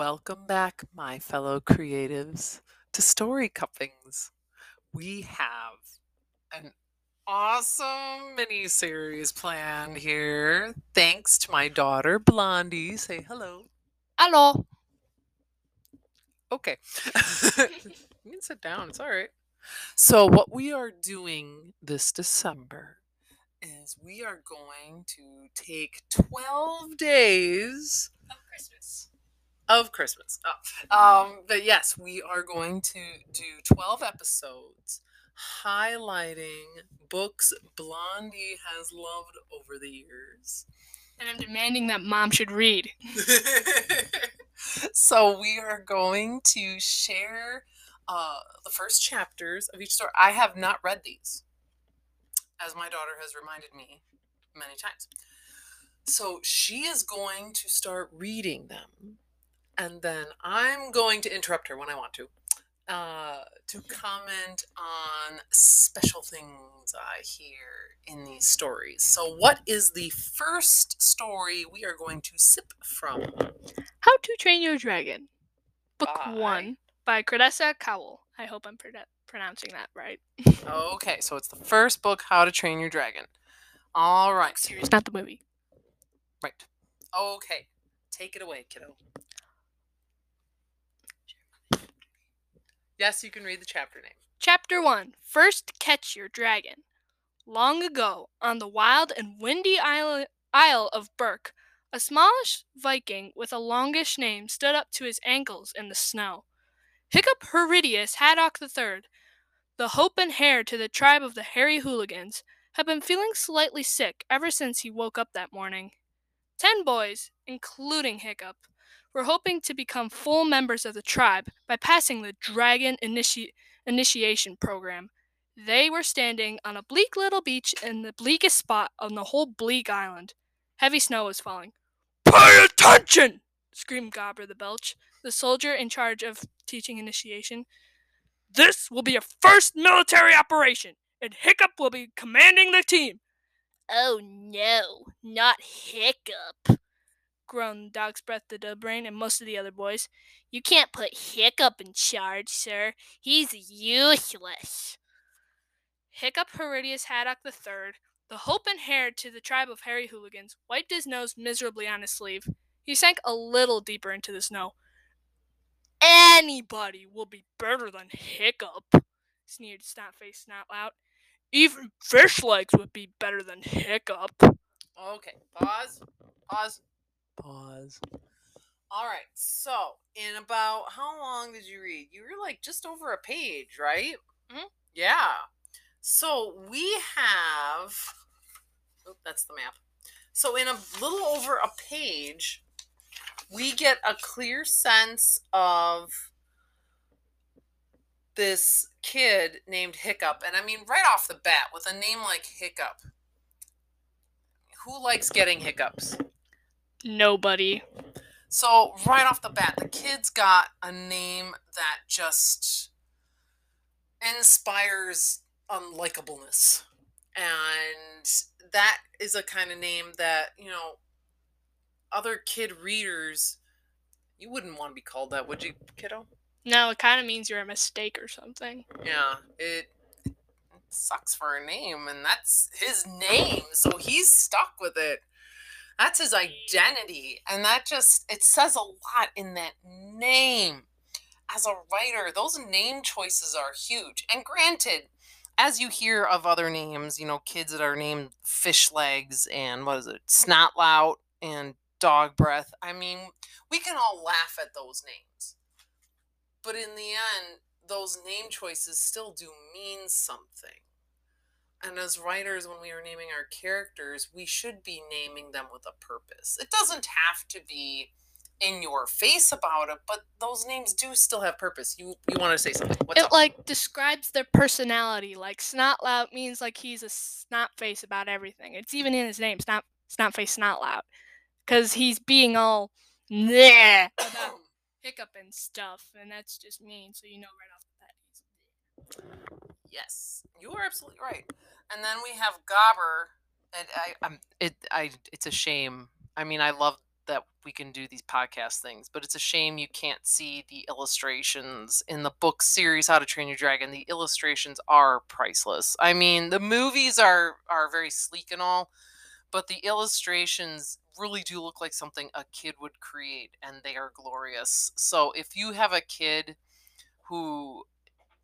Welcome back, my fellow creatives, to Story Cuppings. We have an awesome mini series planned here. Thanks to my daughter Blondie. Say hello. Hello. Okay. you can sit down, it's all right. So, what we are doing this December is we are going to take 12 days Of Christmas. Of Christmas. Oh, Um, but yes, we are going to do 12 episodes highlighting books Blondie has loved over the years. And I'm demanding that mom should read. so we are going to share uh, the first chapters of each story. I have not read these, as my daughter has reminded me many times. So she is going to start reading them, and then I'm going to interrupt her when I want to. Uh, to comment on special things I hear in these stories. So, what is the first story we are going to sip from? How to Train Your Dragon. Book By- 1 by Credessa Cowell. I hope I'm pro- pronouncing that right. Okay, so it's the first book, How to Train Your Dragon. All right, Series, not the movie. right. Okay, take it away, kiddo. Yes, you can read the chapter name. Chapter 1 First Catch Your Dragon. Long ago, on the wild and windy isle, isle of Berk, a smallish Viking with a longish name stood up to his ankles in the snow. Hiccup Heridius Haddock III, the hope and heir to the tribe of the Hairy Hooligans, had been feeling slightly sick ever since he woke up that morning. Ten boys, including Hiccup, were hoping to become full members of the tribe by passing the Dragon Initi- Initiation Program. They were standing on a bleak little beach in the bleakest spot on the whole bleak island. Heavy snow was falling. Pay attention! screamed Gobber the Belch, the soldier in charge of teaching initiation. This will be a first military operation, and Hiccup will be commanding the team. Oh no, not Hiccup, groaned Dog's Breath the Dubbrain and most of the other boys. You can't put Hiccup in charge, sir. He's useless. Hiccup Heridius Haddock III, the hope and heir to the tribe of hairy hooligans, wiped his nose miserably on his sleeve. He sank a little deeper into the snow. Anybody will be better than Hiccup, sneered Snotface Snotlout. Even Fishlegs would be better than Hiccup. Okay, pause, pause, pause. All right, so in about how long did you read? You were like just over a page, right? Mhm. Yeah. So we have. Oh, that's the map. So in a little over a page, we get a clear sense of this kid named Hiccup. And I mean, right off the bat, with a name like Hiccup, who likes getting hiccups? Nobody. So right off the bat, the kid's got a name that just inspires unlikableness. And that is a kind of name that, you know, other kid readers you wouldn't want to be called that, would you, kiddo? No, it kind of means you're a mistake or something. Yeah, it, it sucks for a name, and that's his name, so he's stuck with it. That's his identity, and that just it says a lot in that name. As a writer, those name choices are huge. And granted, as you hear of other names, you know, kids that are named Fishlegs and what is it, snotlout and dog breath. I mean, we can all laugh at those names. But in the end, those name choices still do mean something. And as writers, when we are naming our characters, we should be naming them with a purpose. It doesn't have to be in your face about it, but those names do still have purpose. You you want to say something? What's it up? like describes their personality. Like snotlout means like he's a snot face about everything. It's even in his name, snot snot face snotlout, because he's being all nah about hiccup and stuff, and that's just mean. So you know right off the bat he's Yes, you are absolutely right. And then we have Gobber, and I, I'm it. I it's a shame. I mean, I love that we can do these podcast things, but it's a shame you can't see the illustrations in the book series How to Train Your Dragon. The illustrations are priceless. I mean, the movies are are very sleek and all, but the illustrations really do look like something a kid would create and they are glorious. So if you have a kid who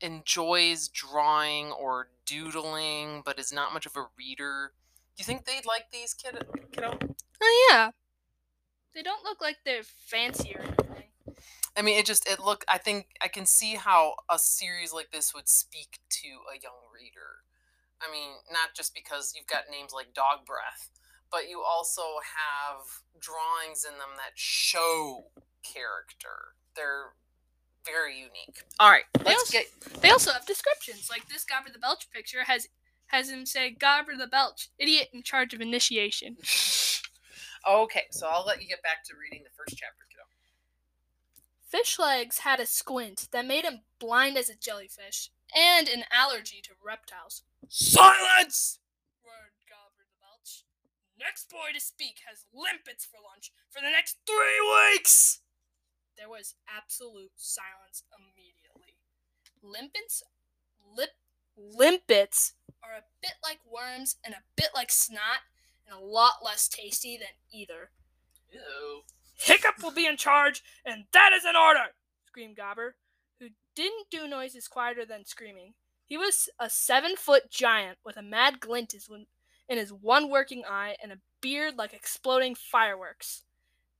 enjoys drawing or doodling but is not much of a reader, do you think they'd like these kid kiddo? Oh yeah. They don't look like they're fancy or anything. I mean, it just it look. I think I can see how a series like this would speak to a young reader. I mean, not just because you've got names like Dog Breath, but you also have drawings in them that show character. They're very unique. All right, They let's also, get. they also have descriptions. Like this Gobber the Belch picture has has him say Gobber the Belch, idiot in charge of initiation. Okay, so I'll let you get back to reading the first chapter, kiddo. Fishlegs had a squint that made him blind as a jellyfish and an allergy to reptiles. Silence! roared Gobber the Belch. Next boy to speak has limpets for lunch for the next three weeks. There was absolute silence immediately. Limpets, lip, limpets are a bit like worms and a bit like snot, and a lot less tasty than either. Ew. Hiccup will be in charge, and that is an order! screamed Gobber, who didn't do noises quieter than screaming. He was a seven foot giant with a mad glint in his one working eye and a beard like exploding fireworks.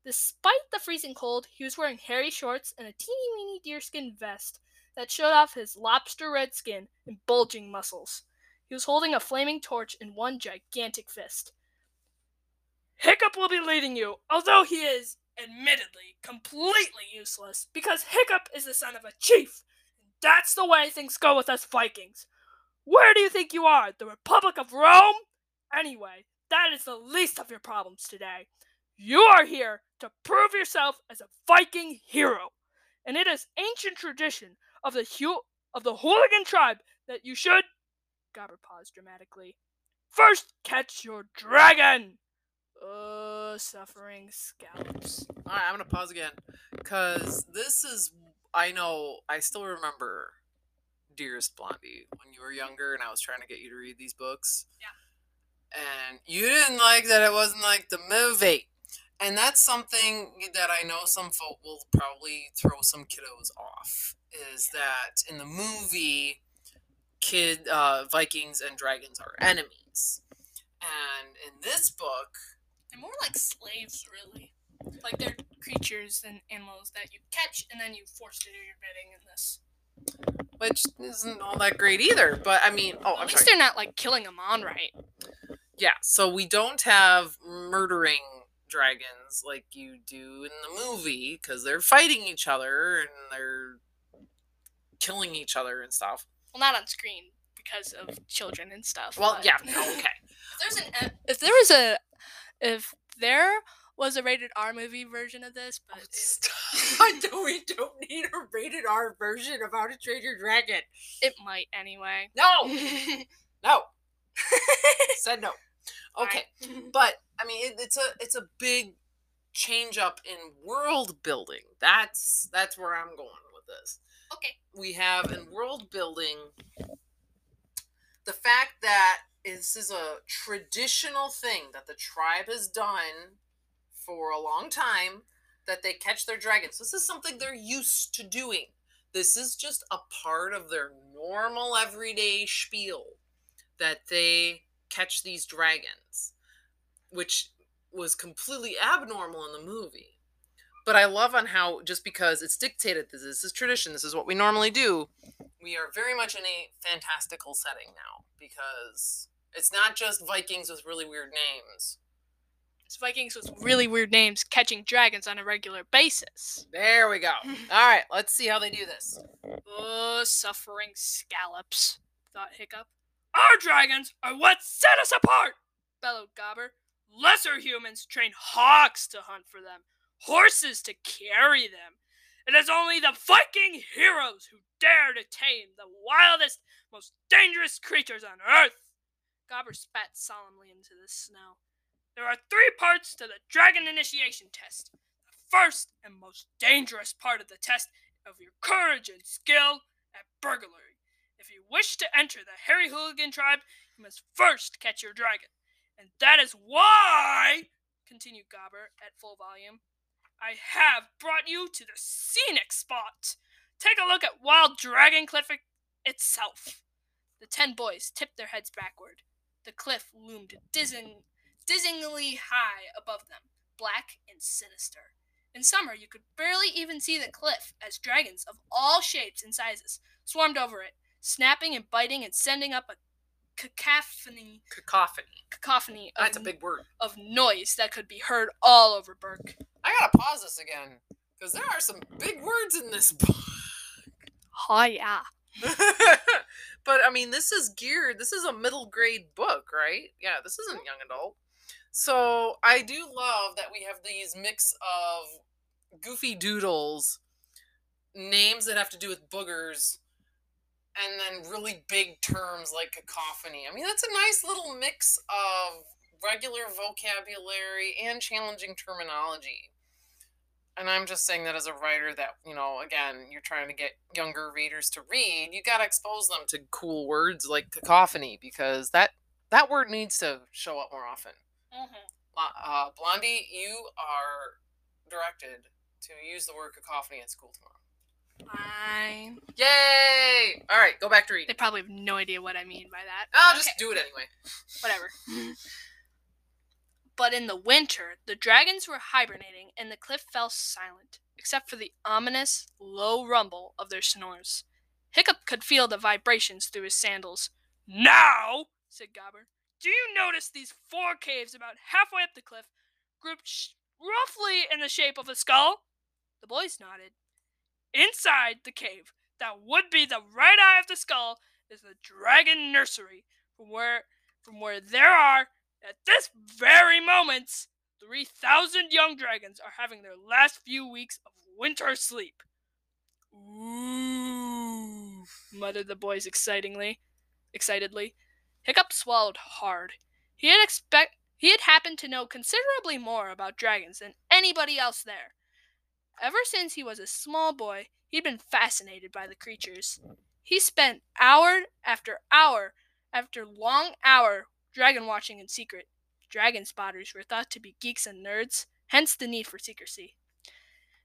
Despite the freezing cold, he was wearing hairy shorts and a teeny weeny deerskin vest that showed off his lobster red skin and bulging muscles. He was holding a flaming torch in one gigantic fist. Hiccup will be leading you, although he is, admittedly, completely useless, because Hiccup is the son of a chief. That's the way things go with us Vikings. Where do you think you are? The Republic of Rome? Anyway, that is the least of your problems today. You are here to prove yourself as a Viking hero, and it is ancient tradition of the hu- of the hooligan tribe that you should. Gobber paused dramatically. First, catch your dragon. Uh, suffering scalps. All right, I'm gonna pause again because this is. I know. I still remember, dearest Blondie, when you were younger, and I was trying to get you to read these books. Yeah. And you didn't like that it wasn't like the movie, and that's something that I know some folk will probably throw some kiddos off. Is that in the movie, kid uh, Vikings and dragons are enemies, and in this book. They're more like slaves, really. Like they're creatures and animals that you catch and then you force to do your bidding in this. which isn't all that great either. But I mean, oh, At I'm least sorry. they're not like killing them on right. Yeah, so we don't have murdering dragons like you do in the movie because they're fighting each other and they're killing each other and stuff. Well, not on screen because of children and stuff. Well, but- yeah, okay. If there's an if there was a if there was a rated R movie version of this, but oh, it, I don't, we don't need a rated R version of How to Train Your Dragon. it might anyway. No, no. Said no. Okay. But I mean, it, it's a it's a big change up in world building. That's that's where I'm going with this. okay. We have in world building the fact that this is a traditional thing that the tribe has done for a long time that they catch their dragons. This is something they're used to doing. This is just a part of their normal everyday spiel that they catch these dragons, which was completely abnormal in the movie. But I love on how just because it's dictated this, this is tradition, this is what we normally do, we are very much in a fantastical setting now because it's not just Vikings with really weird names. It's Vikings with really weird names catching dragons on a regular basis. There we go. All right, let's see how they do this. Oh, suffering scallops, thought Hiccup. Our dragons are what set us apart, bellowed Gobber. Lesser humans train hawks to hunt for them, horses to carry them. It is only the Viking heroes who dare to tame the wildest, most dangerous creatures on earth. Gobber spat solemnly into the snow. There are three parts to the dragon initiation test. The first and most dangerous part of the test of your courage and skill at burglary. If you wish to enter the Hairy Hooligan tribe, you must first catch your dragon. And that is why, continued Gobber at full volume, I have brought you to the scenic spot. Take a look at Wild Dragon Cliff itself. The ten boys tipped their heads backward. The cliff loomed dizzying, dizzyingly high above them, black and sinister. In summer, you could barely even see the cliff as dragons of all shapes and sizes swarmed over it, snapping and biting and sending up a cacophony Cacophony. cacophony of, That's a big word. of noise that could be heard all over Berk. I gotta pause this again because there are some big words in this book. Oh yeah. but I mean, this is geared. This is a middle grade book, right? Yeah, this isn't young adult. So I do love that we have these mix of goofy doodles, names that have to do with boogers, and then really big terms like cacophony. I mean, that's a nice little mix of regular vocabulary and challenging terminology. And I'm just saying that as a writer that, you know, again, you're trying to get younger readers to read, you got to expose them to cool words like cacophony because that that word needs to show up more often. Uh, Blondie, you are directed to use the word cacophony at school tomorrow. Fine. Yay! All right, go back to eat. They probably have no idea what I mean by that. I'll just Okay. do it anyway. Whatever. but in the winter, the dragons were hibernating and the cliff fell silent, except for the ominous, low rumble of their snores. Hiccup could feel the vibrations through his sandals. Now, said Gobber, do you notice these four caves about halfway up the cliff, grouped sh- roughly in the shape of a skull? The boys nodded. Inside the cave, that would be the right eye of the skull, is the dragon nursery, from where from where there are, at this very moment, three thousand young dragons are having their last few weeks of winter sleep. Ooh, muttered the boys excitingly, excitedly. Hiccup swallowed hard. He had expect he had happened to know considerably more about dragons than anybody else there. Ever since he was a small boy, he'd been fascinated by the creatures. He spent hour after hour after long hour dragon watching in secret. Dragon spotters were thought to be geeks and nerds, hence the need for secrecy.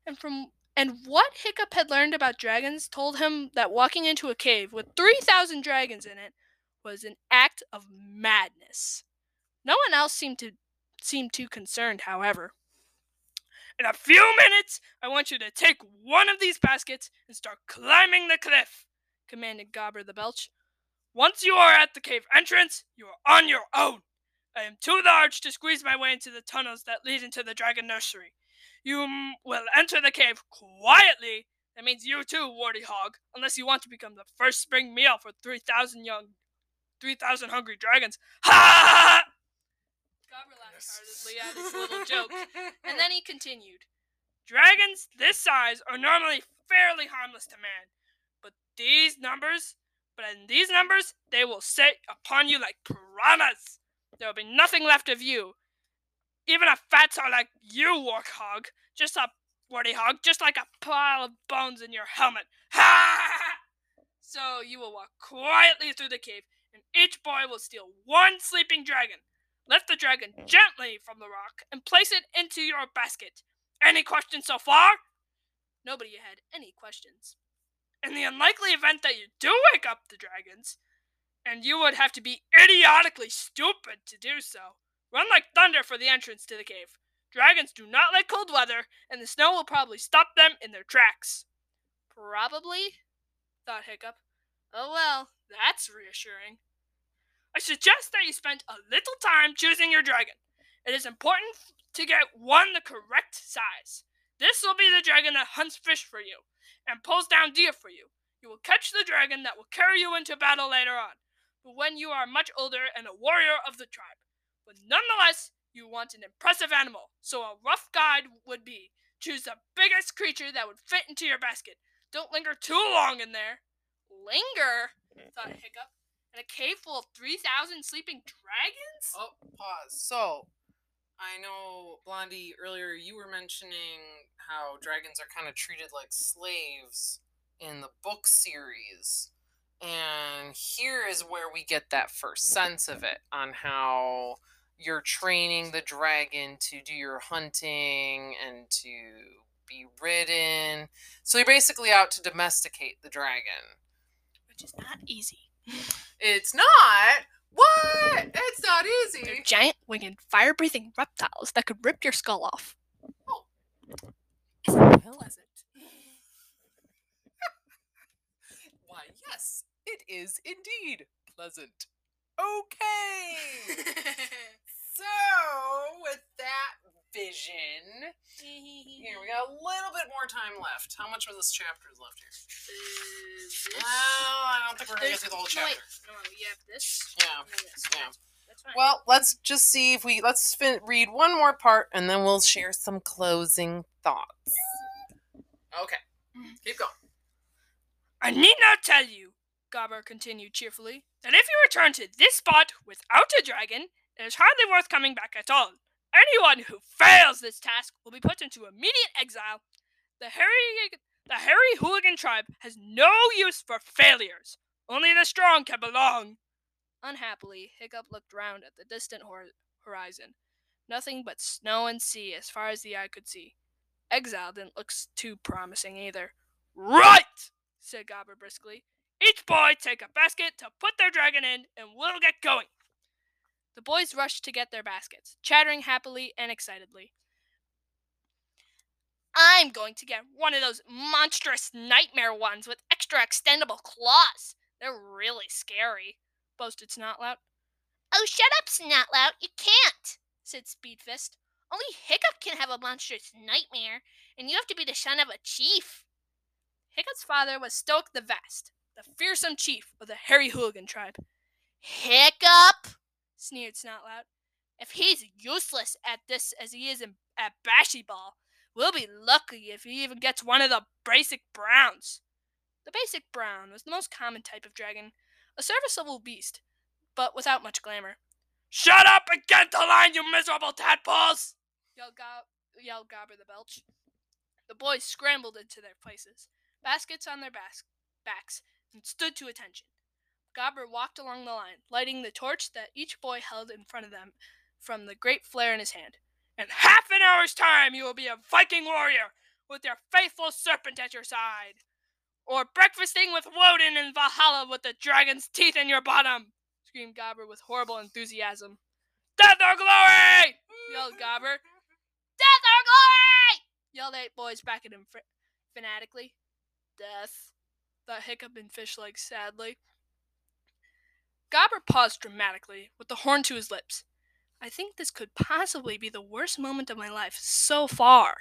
And from and what Hiccup had learned about dragons told him that walking into a cave with 3,000 dragons in it was an act of madness. No one else seemed to seem too concerned, however. In a few minutes, I want you to take one of these baskets and start climbing the cliff, commanded Gobber the Belch. Once you are at the cave entrance, you are on your own. I am too large to squeeze my way into the tunnels that lead into the dragon nursery. You mm, will enter the cave quietly. That means you too, Warty Hog, unless you want to become the first spring meal for 3,000 young, 3,000 hungry dragons. Ha! Gobber laughed heartedly at his little joke. And then he continued Dragons this size are normally fairly harmless to man, but these numbers, but in these numbers, they will set upon you like piranhas. There will be nothing left of you. Even a fat fatso like you, Warthog, just a warty hog, just like a pile of bones in your helmet. Ha! So you will walk quietly through the cave, and each boy will steal one sleeping dragon. Lift the dragon mm. gently from the rock and place it into your basket. Any questions so far? Nobody had any questions. In the unlikely event that you do wake up the dragons, and you would have to be idiotically stupid to do so, run like thunder for the entrance to the cave. Dragons do not like cold weather, and the snow will probably stop them in their tracks. Probably, thought Hiccup. Oh well, that's reassuring. I suggest that you spend a little time choosing your dragon. It is important to get one the correct size. This will be the dragon that hunts fish for you and pulls down deer for you. You will catch the dragon that will carry you into battle later on, but when you are much older and a warrior of the tribe. But nonetheless, you want an impressive animal, so a rough guide would be choose the biggest creature that would fit into your basket. Don't linger too long in there. Linger? thought mm-hmm. Hiccup. In a cave full of 3,000 sleeping dragons? Oh, pause. So, I know, Blondie, earlier you were mentioning how dragons are kind of treated like slaves in the book series. And here is where we get that first sense of it on how you're training the dragon to do your hunting and to be ridden. So you're basically out to domesticate the dragon. Which is not easy. It's not. What? It's not easy. They're giant winged, fire breathing reptiles that could rip your skull off. Oh. Isn't it pleasant? Why, yes, it is indeed pleasant. Okay. so, with that vision, here we got a little bit more time left. How much of this chapter is left here? Uh, well, I don't think we're gonna get through the whole No, wait. chapter. No, you have this. Yeah. this. Yeah. That's fine. Well, let's just see if we let's fin- read one more part and then we'll share some closing thoughts. Okay, keep going. I need not tell you, Gobber continued cheerfully, that if you return to this spot without a dragon, it is hardly worth coming back at all. Anyone who fails this task will be put into immediate exile. The Hairy, the Hairy Hooligan tribe has no use for failures. Only the strong can belong. Unhappily, Hiccup looked round at the distant hor- horizon. Nothing but snow and sea as far as the eye could see. Exile didn't look too promising either. Right! said Gobber briskly. Each boy take a basket to put their dragon in, and we'll get going. The boys rushed to get their baskets, chattering happily and excitedly. I'm going to get one of those monstrous nightmare ones with extra extendable claws. They're really scary, boasted Snotlout. Oh, shut up, Snotlout. You can't, said Speedfist. Only Hiccup can have a monstrous nightmare, and you have to be the son of a chief. Hiccup's father was Stoick the Vast, the fearsome chief of the Hairy Hooligan tribe. Hiccup! sneered Snotlout. If he's useless at this as he is in, at Bashy Ball, we'll be lucky if he even gets one of the basic browns. The basic brown was the most common type of dragon, a serviceable beast, but without much glamour. Shut up and get to line, you miserable tadpoles! yelled, Go- yelled Gobber the Belch. The boys scrambled into their places, baskets on their bas- backs, and stood to attention. Gobber walked along the line, lighting the torch that each boy held in front of them from the great flare in his hand. In half an hour's time, you will be a Viking warrior with your faithful serpent at your side, or breakfasting with Woden in Valhalla with the dragon's teeth in your bottom, screamed Gobber with horrible enthusiasm. Death or glory! yelled Gobber. Death or glory! yelled eight boys back at him fr- fanatically. Death, thought Hiccup and Fishleg sadly. Gobber paused dramatically, with the horn to his lips. I think this could possibly be the worst moment of my life so far,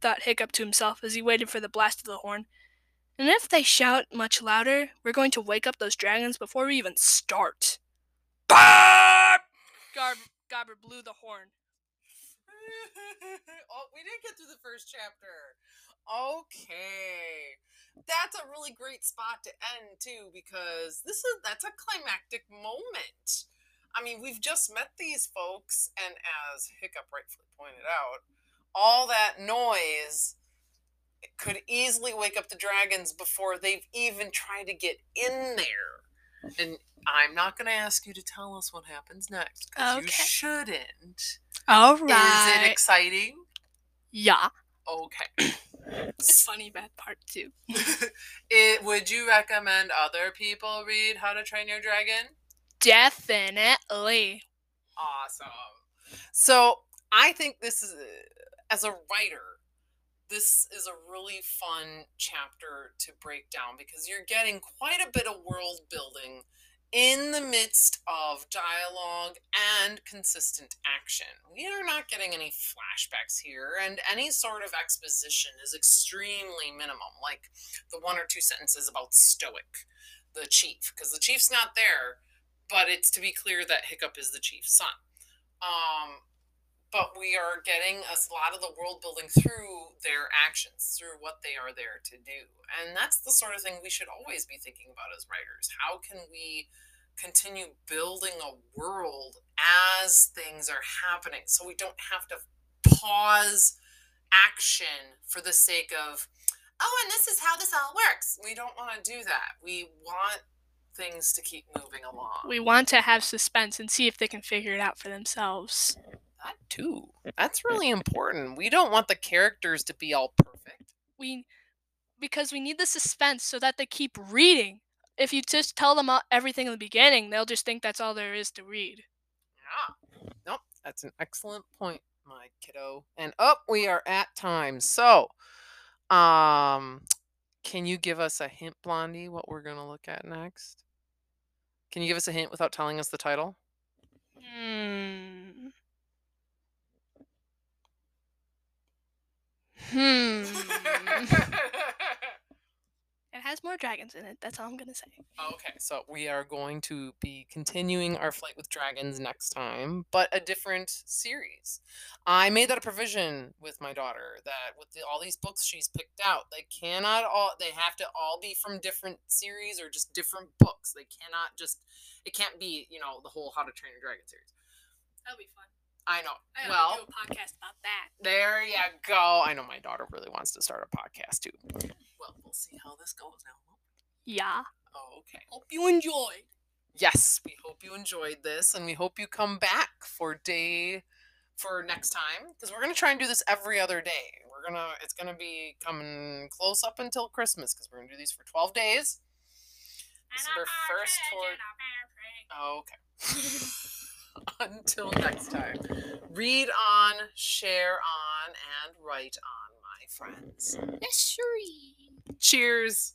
thought Hiccup to himself as he waited for the blast of the horn. And if they shout much louder, we're going to wake up those dragons before we even start. Bark! Garb- Gobber blew the horn. oh, we didn't get through the first chapter. Okay. That's a really great spot to end too because this is that's a climactic moment. I mean, we've just met these folks and as Hiccup rightfully pointed out, all that noise could easily wake up the dragons before they've even tried to get in there. And I'm not going to ask you to tell us what happens next because you shouldn't. All Is it exciting? yeah. Okay. It's funny bad part too. it, would you recommend other people read How to Train Your Dragon? Definitely. Awesome. So I think this is, uh, as a writer, this is a really fun chapter to break down because you're getting quite a bit of world building in the midst of dialogue and consistent action. We are not getting any flashbacks here, and any sort of exposition is extremely minimum, like the one or two sentences about Stoick, the chief, because the chief's not there, but it's to be clear that Hiccup is the chief's son. Um, but we are getting a lot of the world building through their actions, through what they are there to do. And that's the sort of thing we should always be thinking about as writers. How can we continue building a world as things are happening so we don't have to pause action for the sake of oh and this is how this all works we don't want to do that we want things to keep moving along We want to have suspense and see if they can figure it out for themselves. that too that's really important we don't want the characters to be all perfect We because we need the suspense so that they keep reading. If you just tell them everything in the beginning, they'll just think that's all there is to read. Yeah. Nope. That's an excellent point, my kiddo. And up we are at time. So, um, can you give us a hint, Blondie, what we're gonna look at next? Can you give us a hint without telling us the title? Hmm. Hmm. it has more dragons in it. That's all I'm gonna say. Okay, so we are going to be continuing our flight with dragons next time, but a different series. I made that a provision with my daughter that with the, all these books she's picked out, they cannot all they have to all be from different series or just different books. They cannot just it can't be, you know, the whole How to Train Your Dragon series. That'll be fun. I know. I well, do a podcast about that. there you go. I know my daughter really wants to start a podcast too. Well, we'll see how this goes now. Yeah. Oh, okay. Hope you enjoyed. yes, we hope you enjoyed this and we hope you come back for day for next time because we're going to try and do this every other day. We're to it's going to be coming close up until Christmas because we're going to do these for 12 days. This is our first tour. Oh, okay. until next time. Read on, share on and write on, my friends. Yes, sure. Cheers.